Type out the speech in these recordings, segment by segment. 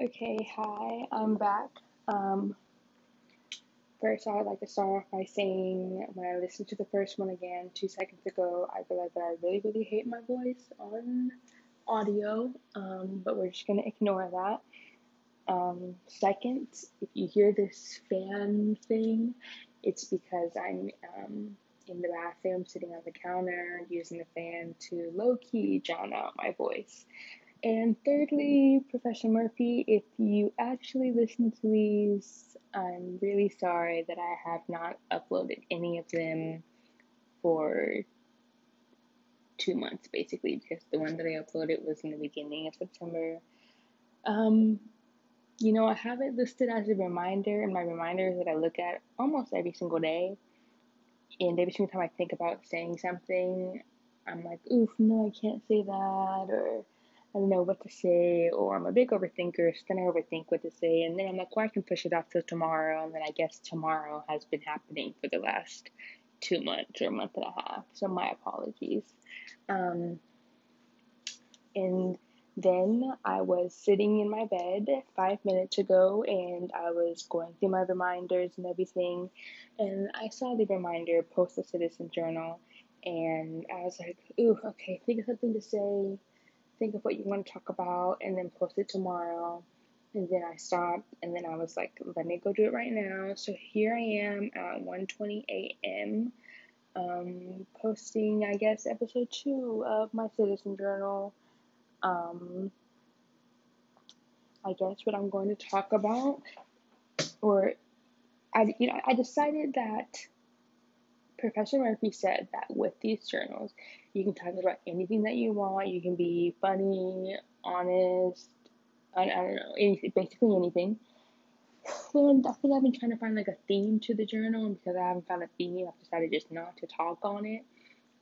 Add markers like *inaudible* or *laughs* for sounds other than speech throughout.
Okay, hi, I'm back. Um, first, I would like to start off by saying when I listened to the first one again two seconds ago, I realized that I really, really hate my voice on audio, um, but we're just gonna ignore that. Um, second, if you hear this fan thing, it's because I'm um, in the bathroom sitting on the counter using the fan to low key drown out my voice. And thirdly, Professor Murphy, if you actually listen to these, I'm really sorry that I have not uploaded any of them for two months, basically, because the one that I uploaded was in the beginning of September. Um, you know, I have it listed as a reminder in my reminders that I look at almost every single day. And every single time I think about saying something, I'm like, oof, no, I can't say that, or I don't know what to say, or I'm a big overthinker, so then I overthink what to say, and then I'm like, well, I can push it off till tomorrow, and then I guess tomorrow has been happening for the last two months or a month and a half, so my apologies. Um, and then I was sitting in my bed five minutes ago and I was going through my reminders and everything, and I saw the reminder post the Citizen Journal, and I was like, ooh, okay, think of something to say think of what you want to talk about and then post it tomorrow. And then I stopped and then I was like, let me go do it right now. So here I am at 1:20 a.m. Um, posting, I guess, episode two of my Citizen Journal. Um, I guess what I'm going to talk about, or I, you know, I decided that Professor Murphy said that with these journals, you can talk about anything that you want. You can be funny, honest, I, I don't know, anything, basically anything. *sighs* And I think I've been trying to find like a theme to the journal, and because I haven't found a theme, I've decided just not to talk on it.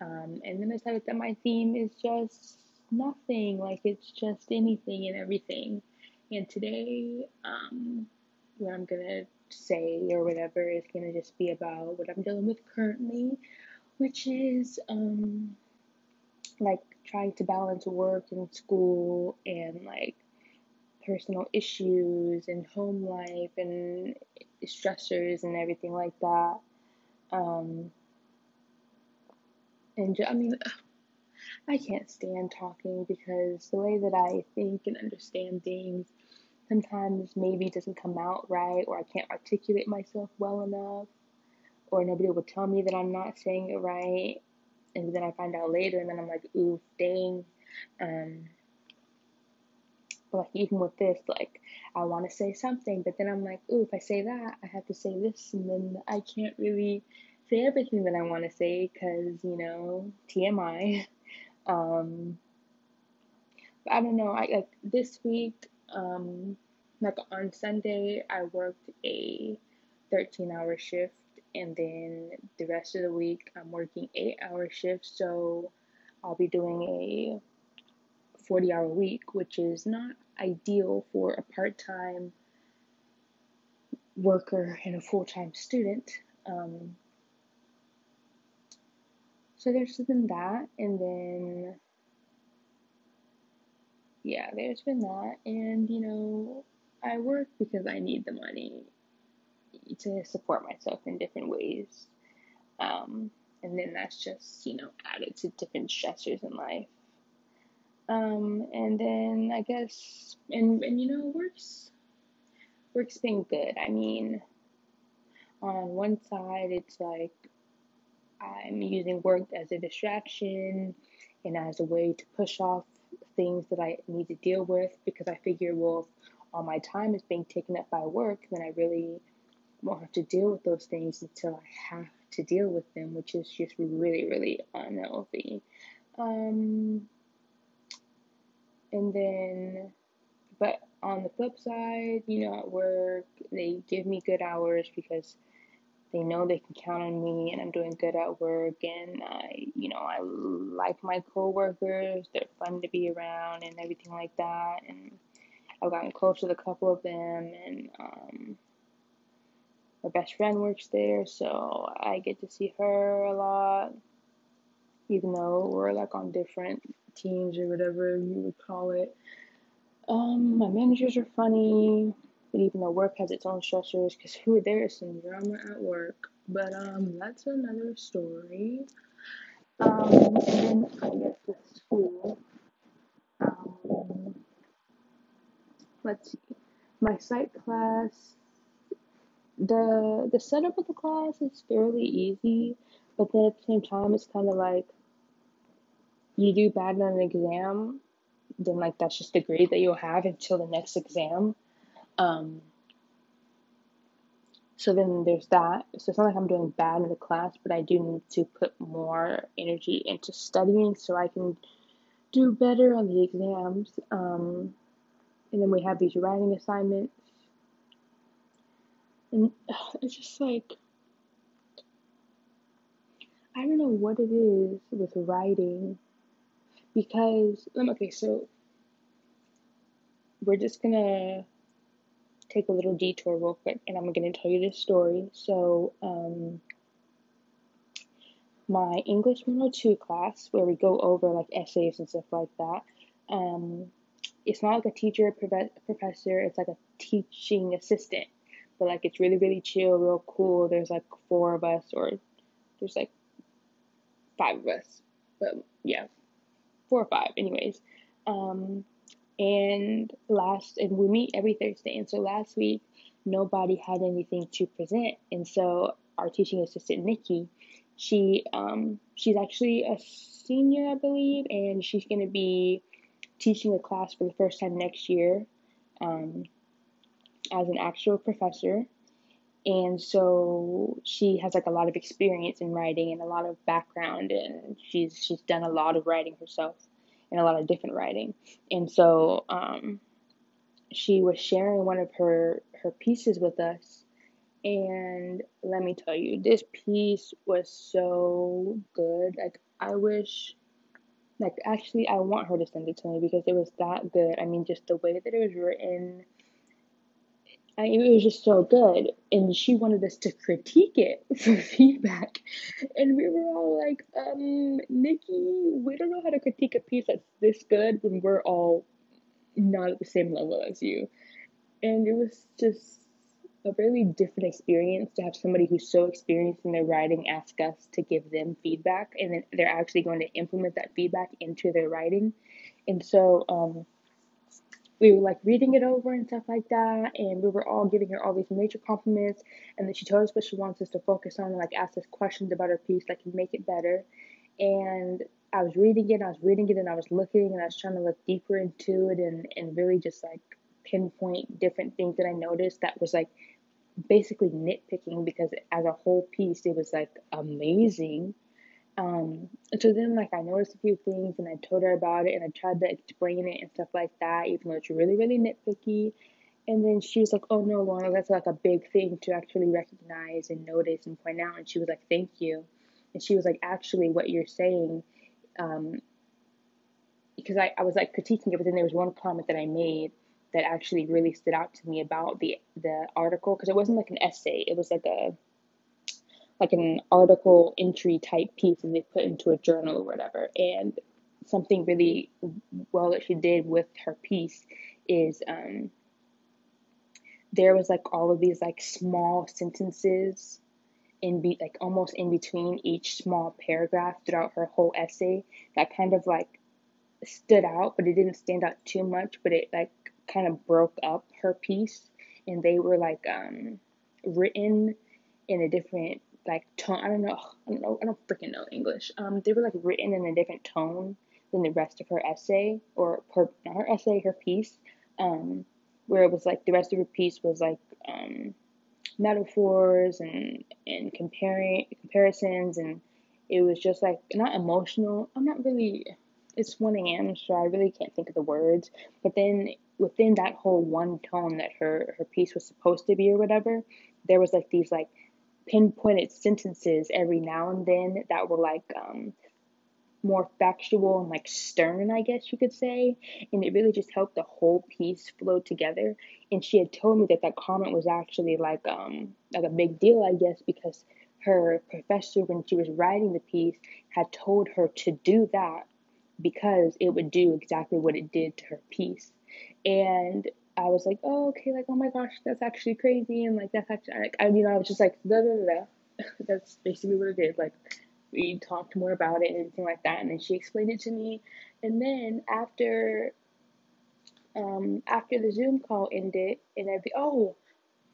Um, and then I decided that my theme is just nothing, like it's just anything and everything. And today, um, what I'm gonna say or whatever is gonna just be about what I'm dealing with currently, which is um, like trying to balance work and school and like personal issues and home life and stressors and everything like that. Um, and I mean, *sighs* I can't stand talking because the way that I think and understand things sometimes maybe doesn't come out right or I can't articulate myself well enough or nobody will tell me that I'm not saying it right and then I find out later and then I'm like, oof, dang. Um, like even with this, like I want to say something, but then I'm like, ooh, if I say that, I have to say this, and then I can't really say everything that I want to say because you know TMI. *laughs* Um, I don't know. I like this week. Um, like on Sunday, I worked a 13 hour shift, and then the rest of the week, I'm working eight hour shifts. So I'll be doing a 40 hour week, which is not ideal for a part time worker and a full time student. Um, so there's been that, and then yeah, there's been that, and you know, I work because I need the money to support myself in different ways. Um, and then that's just, you know, added to different stressors in life. Um, and then I guess, and, and you know, work's, work's been good. I mean, on one side, it's like I'm using work as a distraction and as a way to push off things that I need to deal with because I figure, well, all my time is being taken up by work, then I really won't have to deal with those things until I have to deal with them, which is just really, really unhealthy. Um, and then, but on the flip side, you know, at work, they give me good hours because they know they can count on me and I'm doing good at work and I, you know, I like my coworkers. They're fun to be around and everything like that. And I've gotten close with a couple of them and, um, my best friend works there, so I get to see her a lot, even though we're like on different teams or whatever you would call it. Um, my managers are funny, but even though work has its own stressors, because who there's some drama at work. But um, that's another story. Um, and then I guess with school, um, let's see, my psych class. The the setup of the class is fairly easy, but then at the same time, it's kind of like you do bad on an exam, then like that's just the grade that you'll have until the next exam. Um, so then there's that. So it's not like I'm doing bad in the class, but I do need to put more energy into studying so I can do better on the exams. Um, and then we have these writing assignments. And *sighs* it's just like, I don't know what it is with writing because, um, okay, so we're just gonna take a little detour real quick and I'm gonna tell you this story. So, um, my English 102 class, where we go over like essays and stuff like that, um, it's not like a teacher professor, it's like a teaching assistant. But like it's really, really chill, real cool. There's like four of us, or there's like five of us. But yeah, four or five, anyways. Um, and last, and we meet every Thursday. And so last week, nobody had anything to present. And so our teaching assistant, Nikki, she um, she's actually a senior, I believe, and she's to be teaching a class for the first time next year um, as an actual professor. And so she has like a lot of experience in writing and a lot of background, and she's she's done a lot of writing herself and a lot of different writing. And so um, she was sharing one of her her pieces with us, and let me tell you, this piece was so good. Like I wish like actually I want her to send it to me because it was that good. I mean just the way that it was written I, it was just so good. And she wanted us to critique it *laughs* for feedback. And we were all like um nikki we don't know how to critique a piece that's this good when we're all not at the same level as you. And it was just a really different experience to have somebody who's so experienced in their writing ask us to give them feedback and then they're actually going to implement that feedback into their writing. And so um, we were like reading it over and stuff like that and we were all giving her all these major compliments and then she told us what she wants us to focus on and like ask us questions about her piece can make it better and I was reading it, I was reading it, and I was looking, and I was trying to look deeper into it, and and really just like pinpoint different things that I noticed that was like basically nitpicking because as a whole piece it was like amazing. Um, so then like I noticed a few things and I told her about it and I tried to explain it and stuff like that, even though it's really, really nitpicky. And then she was like, Oh no, Lauren, that's like a big thing to actually recognize and notice and point out and she was like, Thank you. And she was like, actually what you're saying, um, because I, I was like critiquing it, but then there was one comment that I made that actually really stood out to me about the the article because it wasn't like an essay it was like a like an article entry type piece and they put into a journal or whatever. And something really well that she did with her piece is um there was like all of these like small sentences in be like almost in between each small paragraph throughout her whole essay that kind of like stood out but it didn't stand out too much but it like kind of broke up her piece. And they were like um written in a different like tone I don't know I don't know I don't freaking know English. Um they were like written in a different tone than the rest of her essay or her not her essay, her piece. Um where it was like the rest of her piece was like um metaphors and and comparing comparisons and it was just like not emotional. I'm not really it's 1 a.m. so I really can't think of the words. But then within that whole one tone that her her piece was supposed to be or whatever, there was like these like pinpointed sentences every now and then that were like um more factual and like stern, I guess you could say. And it really just helped the whole piece flow together. And she had told me that that comment was actually like um like a big deal, I guess, because her professor when she was writing the piece had told her to do that because it would do exactly what it did to her piece. And I was like, oh, okay, like, oh my gosh, that's actually crazy. And like, that's actually, like, I, you know, I was just like, da da da *laughs* that's basically what it did. Like, we talked more about it and everything like that. And then she explained it to me. And then after, um, after the Zoom call ended, and I'd be, oh,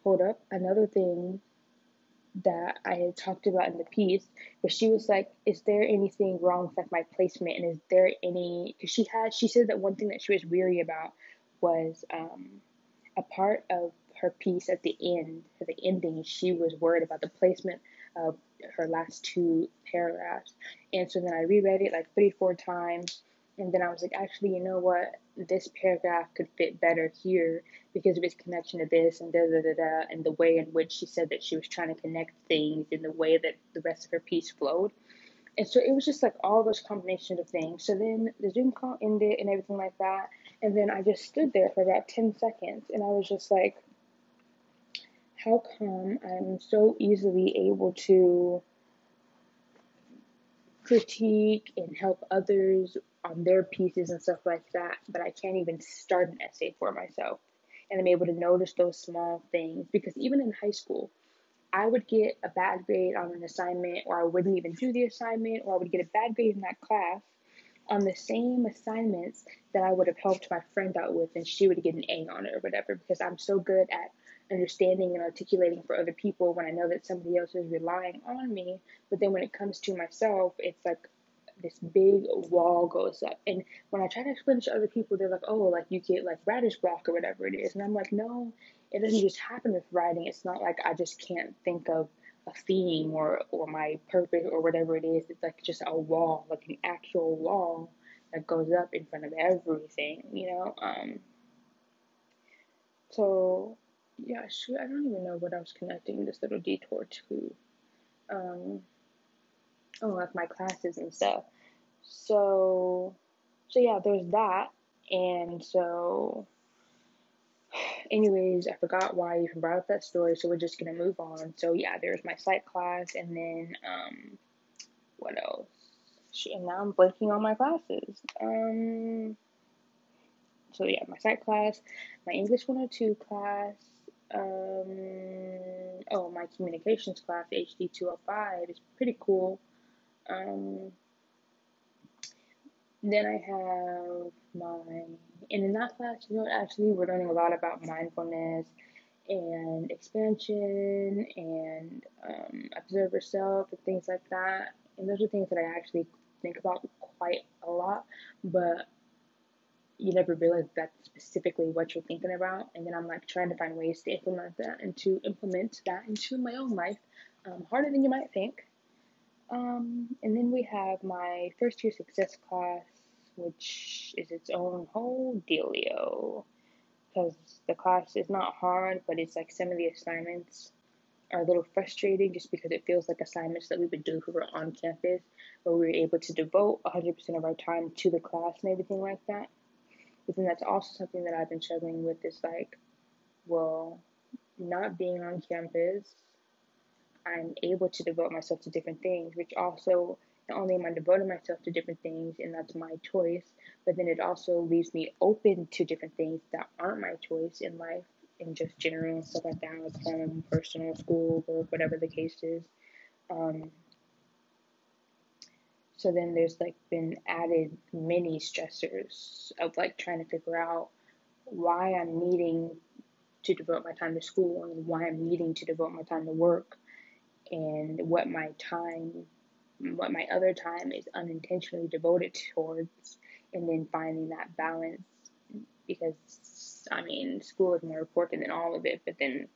hold up, another thing that I had talked about in the piece, but she was like, "Is there anything wrong with like my placement? And is there any?" Because she had, she said that one thing that she was weary about was um, a part of her piece at the end, at the ending. She was worried about the placement of her last two paragraphs, and so then I reread it like three, four times, and then I was like, actually, you know what? This paragraph could fit better here because of its connection to this and da da da da, and the way in which she said that she was trying to connect things in the way that the rest of her piece flowed. And so it was just like all those combinations of things. So then the Zoom call ended and everything like that. And then I just stood there for about 10 seconds and I was just like, how come I'm so easily able to critique and help others on their pieces and stuff like that, but I can't even start an essay for myself. And I'm able to notice those small things because even in high school, I would get a bad grade on an assignment, or I wouldn't even do the assignment, or I would get a bad grade in that class on the same assignments that I would have helped my friend out with, and she would get an A on it or whatever because I'm so good at understanding and articulating for other people when I know that somebody else is relying on me. But then when it comes to myself, it's like this big wall goes up. And when I try to explain to other people, they're like, oh, like you get like writer's block or whatever it is. And I'm like, no, it doesn't just happen with writing. It's not like I just can't think of a theme or, or my purpose or whatever it is. It's like just a wall, like an actual wall that goes up in front of everything, you know? Um, so, yeah, shoot, I don't even know what I was connecting this little detour to. Um, oh, like my classes and stuff. So, so yeah, there's that. And so, anyways, I forgot why I even brought up that story, so we're just gonna move on. So yeah, there's my psych class, and then um, what else? And now I'm blanking on my classes. Um, so yeah, my psych class, my English 102 class, um, oh, my communications class, HD 205, is pretty cool. Um, then I have my, and in that class, you know, actually, we're learning a lot about mindfulness and expansion and um, observe yourself and things like that. And those are things that I actually think about quite a lot, but you never realize that's specifically what you're thinking about. And then I'm like trying to find ways to implement that and to implement that into my own life. Um, harder than you might think. Um, and then we have my first year success class, which is its own whole dealio. Because the class is not hard, but it's like some of the assignments are a little frustrating just because it feels like assignments that we would do if we were on campus, but we were able to devote 100% of our time to the class and everything like that. But then that's also something that I've been struggling with is like, well, not being on campus I'm able to devote myself to different things, which also not only am I devoting myself to different things and that's my choice, but then it also leaves me open to different things that aren't my choice in life in just general and stuff like that, like home, personal, school, work, whatever the case is. Um, so then there's like been added many stressors of like trying to figure out why I'm needing to devote my time to school and why I'm needing to devote my time to work and what my time, what my other time is unintentionally devoted towards, and then finding that balance because I mean, school is more important than all of it, but then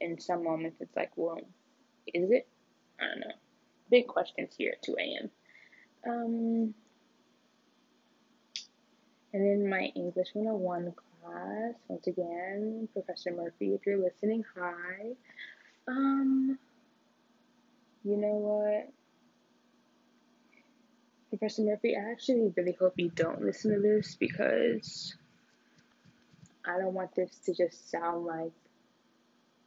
in some moments it's like, well, is it? I don't know. Big questions here at 2 a.m. Um, and then my English 101 class, once again, Professor Murphy, if you're listening, hi. Um, you know what? Professor Murphy, I actually really hope you don't listen to this because I don't want this to just sound like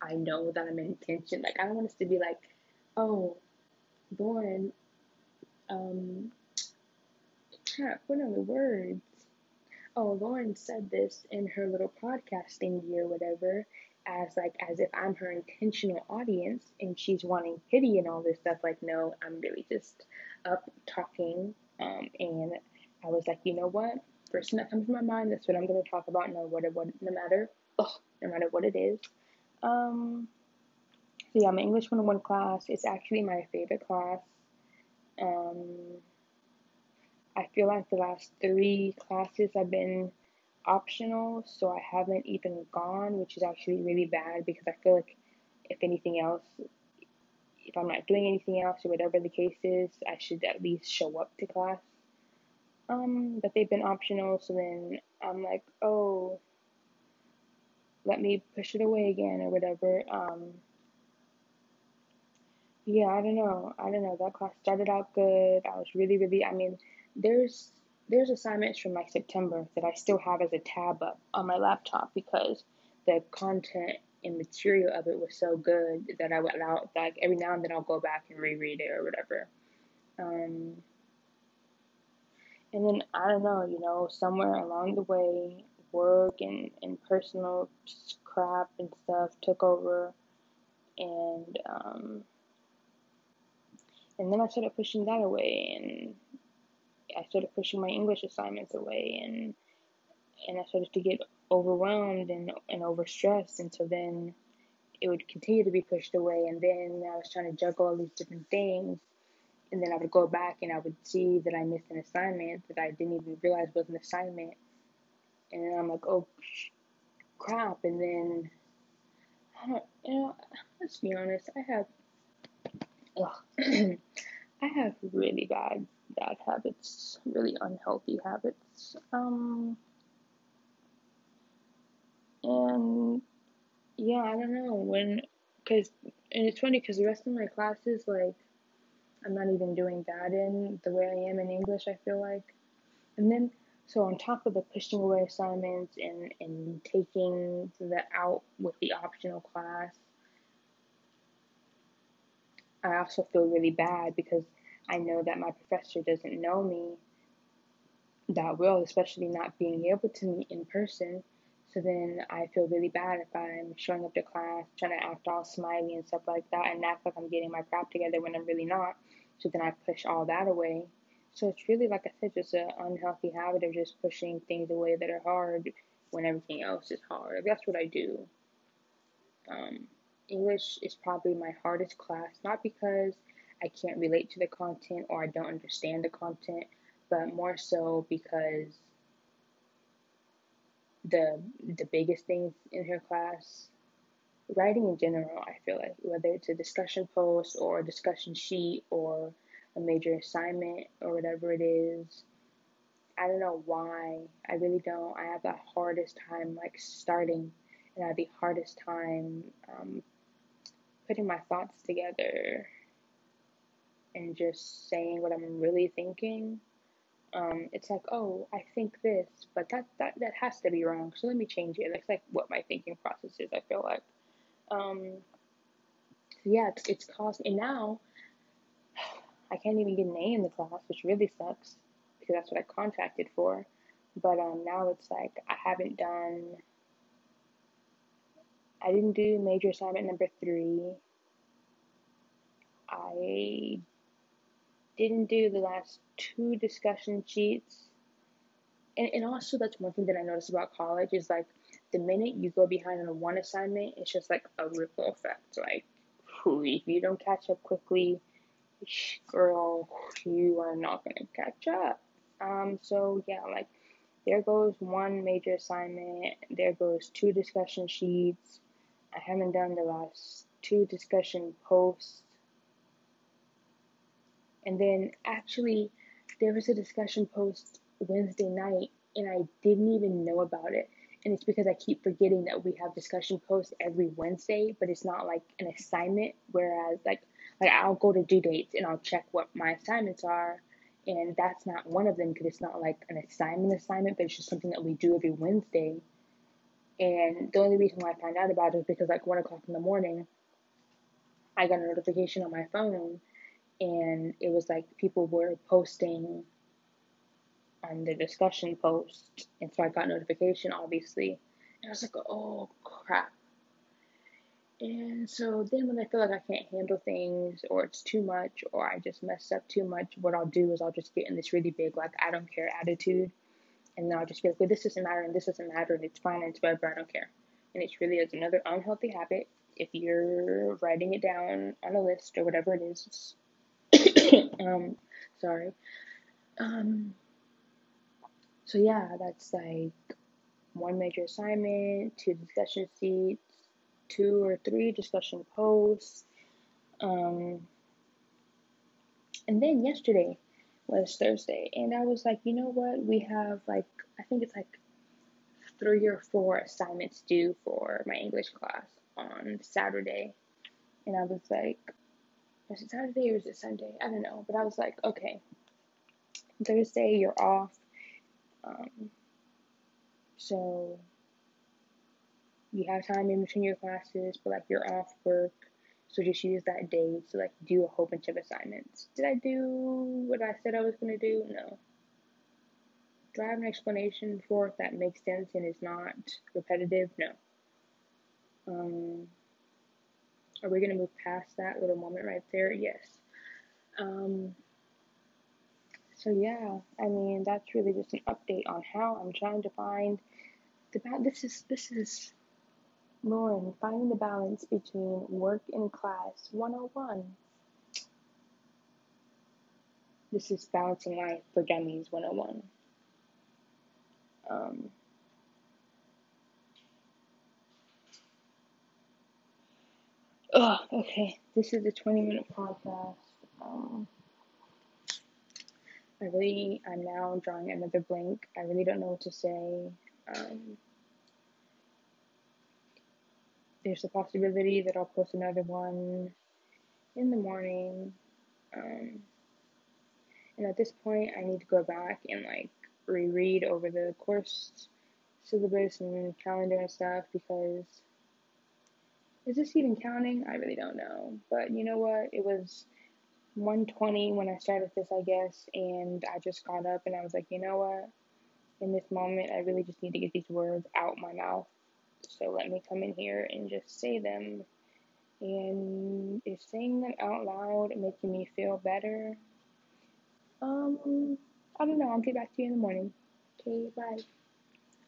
I know that I'm in intention. Like, I don't want us to be like, oh, Lauren, um, can't put on the words. oh, Lauren said this in her little podcasting or whatever, as like as if I'm her intentional audience and she's wanting pity and all this stuff. Like, no, I'm really just up talking. Um, and I was like, you know what? First thing that comes to my mind, that's what I'm gonna talk about. No, what, what, no matter, ugh, no matter what it is. Um, so yeah, my English 101 class It's actually my favorite class. Um, I feel like the last three classes I've been optional, so I haven't even gone, which is actually really bad because I feel like if anything else, if I'm not doing anything else or whatever the case is, I should at least show up to class. Um, but they've been optional, so then I'm like, oh, let me push it away again or whatever. Um, yeah, I don't know. I don't know. That class started out good. I was really, really, I mean, there's there's assignments from like September that I still have as a tab up on my laptop because the content and material of it was so good that I would allow like every now and then I'll go back and reread it or whatever. Um, and then I don't know, you know, somewhere along the way, work and, and personal crap and stuff took over and um, and then I started pushing that away and I started pushing my English assignments away and and I started to get overwhelmed and, and overstressed. And so then it would continue to be pushed away. And then I was trying to juggle all these different things. And then I would go back and I would see that I missed an assignment that I didn't even realize was an assignment. And then I'm like oh crap. And then I don't you know let's be honest. I have ugh, *clears throat* I have really bad bad habits, really unhealthy habits. Um, and yeah, I don't know when, cause and it's funny because the rest of my classes like I'm not even doing that in the way I am in English. I feel like, and then so on top of the pushing away assignments and and taking the out with the optional class, I also feel really bad because I know that my professor doesn't know me that well, especially not being able to meet in person. So then I feel really bad if I'm showing up to class, trying to act all smiley and stuff like that, and act like I'm getting my crap together when I'm really not. So then I push all that away. So it's really, like I said, just an unhealthy habit of just pushing things away that are hard when everything else is hard. That's what I do. Um, English is probably my hardest class, not because I can't relate to the content or I don't understand the content, but more so because the the biggest things in her class, writing in general, I feel like whether it's a discussion post or a discussion sheet or a major assignment or whatever it is, I don't know why. I really don't. I have the hardest time like starting, and I have the hardest time um, putting my thoughts together and just saying what I'm really thinking, um, it's like, oh, I think this, but that, that that has to be wrong. So let me change it. That's like what my thinking process is. I feel like, um, yeah, it's, it's caused, and now *sighs* I can't even get an A in the class, which really sucks because that's what I contracted for. But um, now it's like I haven't done. I didn't do major assignment number three. I didn't do the last two discussion sheets. And, and also, that's one thing that I noticed about college is like the minute you go behind on one assignment, it's just like a ripple effect. Like, if you don't catch up quickly, girl, you are not going to catch up. Um, so yeah, like there goes one major assignment, there goes two discussion sheets. I haven't done the last two discussion posts. And then actually, there was a discussion post Wednesday night, and I didn't even know about it. And it's because I keep forgetting that we have discussion posts every Wednesday, but it's not like an assignment. Whereas, like, like I'll go to due dates and I'll check what my assignments are, and that's not one of them because it's not like an assignment assignment, but it's just something that we do every Wednesday. And the only reason why I find out about it is because like one o'clock in the morning, I got a notification on my phone and it was like people were posting on the discussion post, and so I got notification obviously, and I was like, oh crap. And so then when I feel like I can't handle things or it's too much or I just messed up too much, what I'll do is I'll just get in this really big like I don't care attitude and then I'll just be like, well, this doesn't matter and this doesn't matter and it's fine and it's whatever, I don't care. And it's really is another unhealthy habit. If you're writing it down on a list or whatever it is, um, sorry. Um, so yeah, that's like one major assignment, two discussion seats, two or three discussion posts. Um, and then yesterday was Thursday, and I was like, you know what? We have like, I think it's like three or four assignments due for my English class on Saturday. And I was like, was it Saturday or was it Sunday? I don't know. But I was like, okay, Thursday you're off. Um, so you have time in between your classes, but like you're off work. So just use that day to like do a whole bunch of assignments. Did I do what I said I was gonna do? No. Do I have an explanation for if that makes sense and is not repetitive? No. Um, are we gonna move past that little moment right there? Yes. Um, so yeah, I mean that's really just an update on how I'm trying to find the this is this is Lauren, finding the balance between work and class 101. This is Balancing Life for Dummies 101. Um, oh, okay. This is a 20 minute podcast. Um, I really, I'm now drawing another blank. I really don't know what to say. Um, there's a possibility that I'll post another one in the morning. Um, and at this point, I need to go back and like reread over the course syllabus and calendar and stuff because is this even counting? I really don't know. But you know what? It was 120 when I started this, I guess, and I just got up and I was like, you know what? In this moment, I really just need to get these words out of my mouth so let me come in here and just say them. And is saying them out loud making me feel better? Um, I don't know. I'll get back to you in the morning. Okay, bye.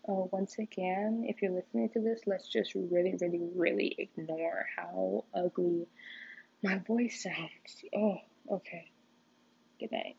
Oh, once again, if you're listening to this, let's just really, really, really ignore how ugly my voice sounds. Oh, okay. Good night.